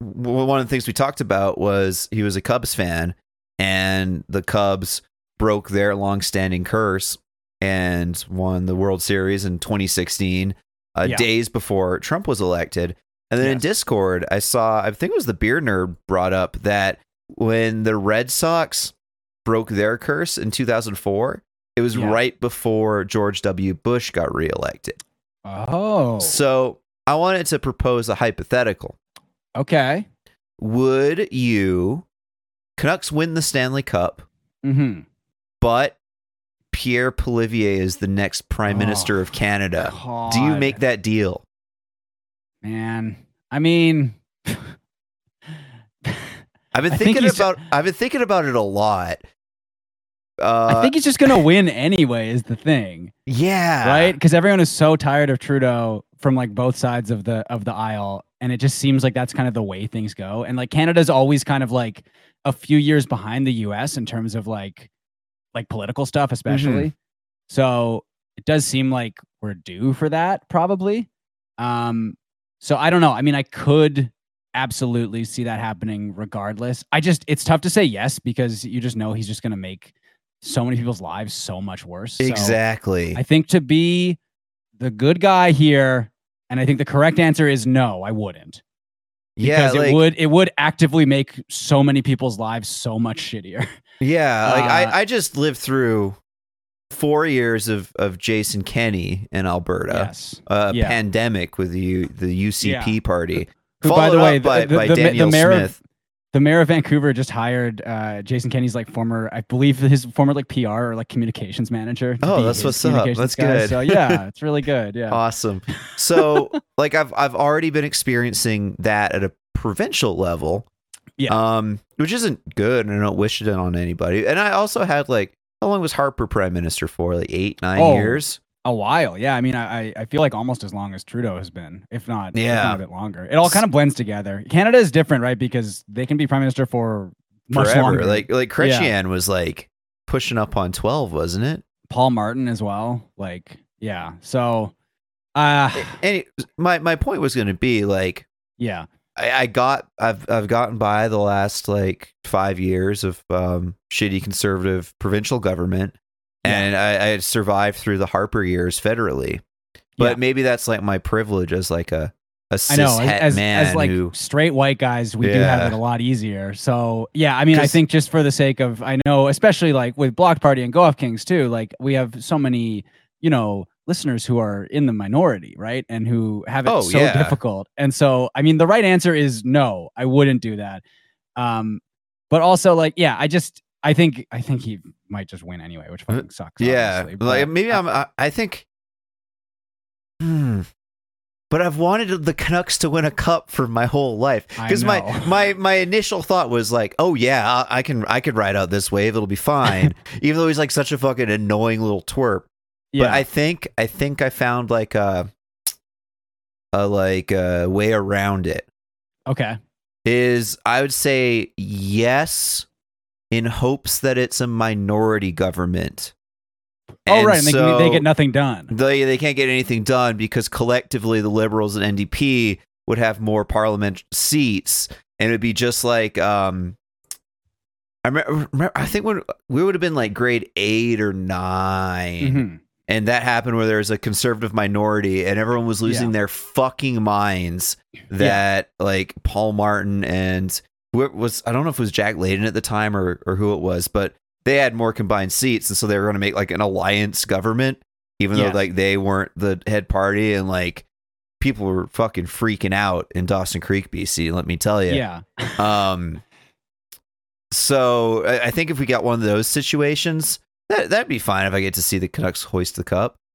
one of the things we talked about was he was a Cubs fan, and the Cubs broke their long-standing curse and won the World Series in 2016, uh, Yeah. days before Trump was elected. And then in Discord, I saw, I think it was the beer nerd brought up that when the Red Sox broke their curse in 2004, it was Yeah. right before George W. Bush got reelected. Oh, So I wanted to propose a hypothetical. Okay. Would you, Canucks win the Stanley Cup, Mm-hmm. but Pierre Poilievre is the next prime Oh, minister of Canada? Do you make that deal? man? I mean, I've been think thinking he's- about I've been thinking about it a lot. Uh, I think he's just gonna win anyway. Is the thing, yeah, right? Because everyone is so tired of Trudeau from like both sides of the of the aisle, and it just seems like that's kind of the way things go. And like Canada's always kind of like a few years behind the U.S. in terms of like like political stuff, especially. So it does seem like we're due for that, probably. Um, so I don't know. I mean, I could absolutely see that happening regardless. I just it's tough to say yes because you just know he's just gonna make so many people's lives so much worse. So Exactly. I think to be the good guy here, and I think the correct answer is no, I wouldn't. yeah, Because like, it would it would actively make so many people's lives so much shittier. yeah, like uh, I, I just lived through four years of of Jason Kenney in Alberta. yes. A Yeah. pandemic with the the UCP party. Who, by the Followed way, up by, the, by the, the, Danielle the mayor Smith. of the mayor of Vancouver just hired uh, Jason Kenney's like former, I believe his former like PR or like communications manager. Oh, that's what's up. That's guy. good. So yeah, it's really good. Yeah. Awesome. So, like, I've I've already been experiencing that at a provincial level. Yeah. Um, which isn't good, and I don't wish it on anybody. And I also had like, how long was Harper prime minister for? Like eight, nine Oh, years. A while. Yeah, I mean, I I- feel like almost as long as Trudeau has been, if not, if Yeah. not a bit longer. It all kind of blends together. Canada is different, right? Because they can be prime minister for much Forever. longer. Like like Chrétien was like pushing up on twelve, wasn't it? Paul Martin as well. Like, yeah. So, uh, And my my point was going to be like, yeah, I, I got I've I've gotten by the last like five years of um, shitty conservative provincial government, Yeah. and I, I had survived through the Harper years federally. But Yeah. maybe that's like my privilege as like a a cis I know. As, man as like who straight white guys, we do have it a lot easier. So, yeah, I mean, I think just for the sake of, I know, especially like with Block Party and Go Off Kings too, like we have so many, you know, listeners who are in the minority, right? And who have it Oh, so yeah. difficult. And so, I mean, the right answer is no, I wouldn't do that. Um, but also like, yeah, I just, I think, I think he might just win anyway, which fucking sucks. Uh, yeah, obviously, like maybe I- I'm I, I think. Hmm. But I've wanted the Canucks to win a cup for my whole life because my my my initial thought was like, oh yeah, I I can I could ride out this wave, it'll be fine. Even though he's like such a fucking annoying little twerp. yeah, But I think I think I found like a a like a way around it. okay. Is I would say yes in hopes that it's a minority government. Oh, And right. And they, can- they get nothing done. They they can't get anything done because collectively the liberals and NDP would have more parliament seats and it would be just like um I remember, I think when we would have been like grade 8 or 9 Mhm. and that happened where there was a conservative minority and everyone was losing Yeah. their fucking minds that like Paul Martin and was I don't know if it was Jack Layton at the time or or who it was, but they had more combined seats and so they were going to make like an alliance government even Yes. though like they weren't the head party and like people were fucking freaking out in Dawson Creek, BC, let me tell you. Yeah. Um, so I, I think if we got one of those situations, that that'd be fine if I get to see the Canucks hoist the cup.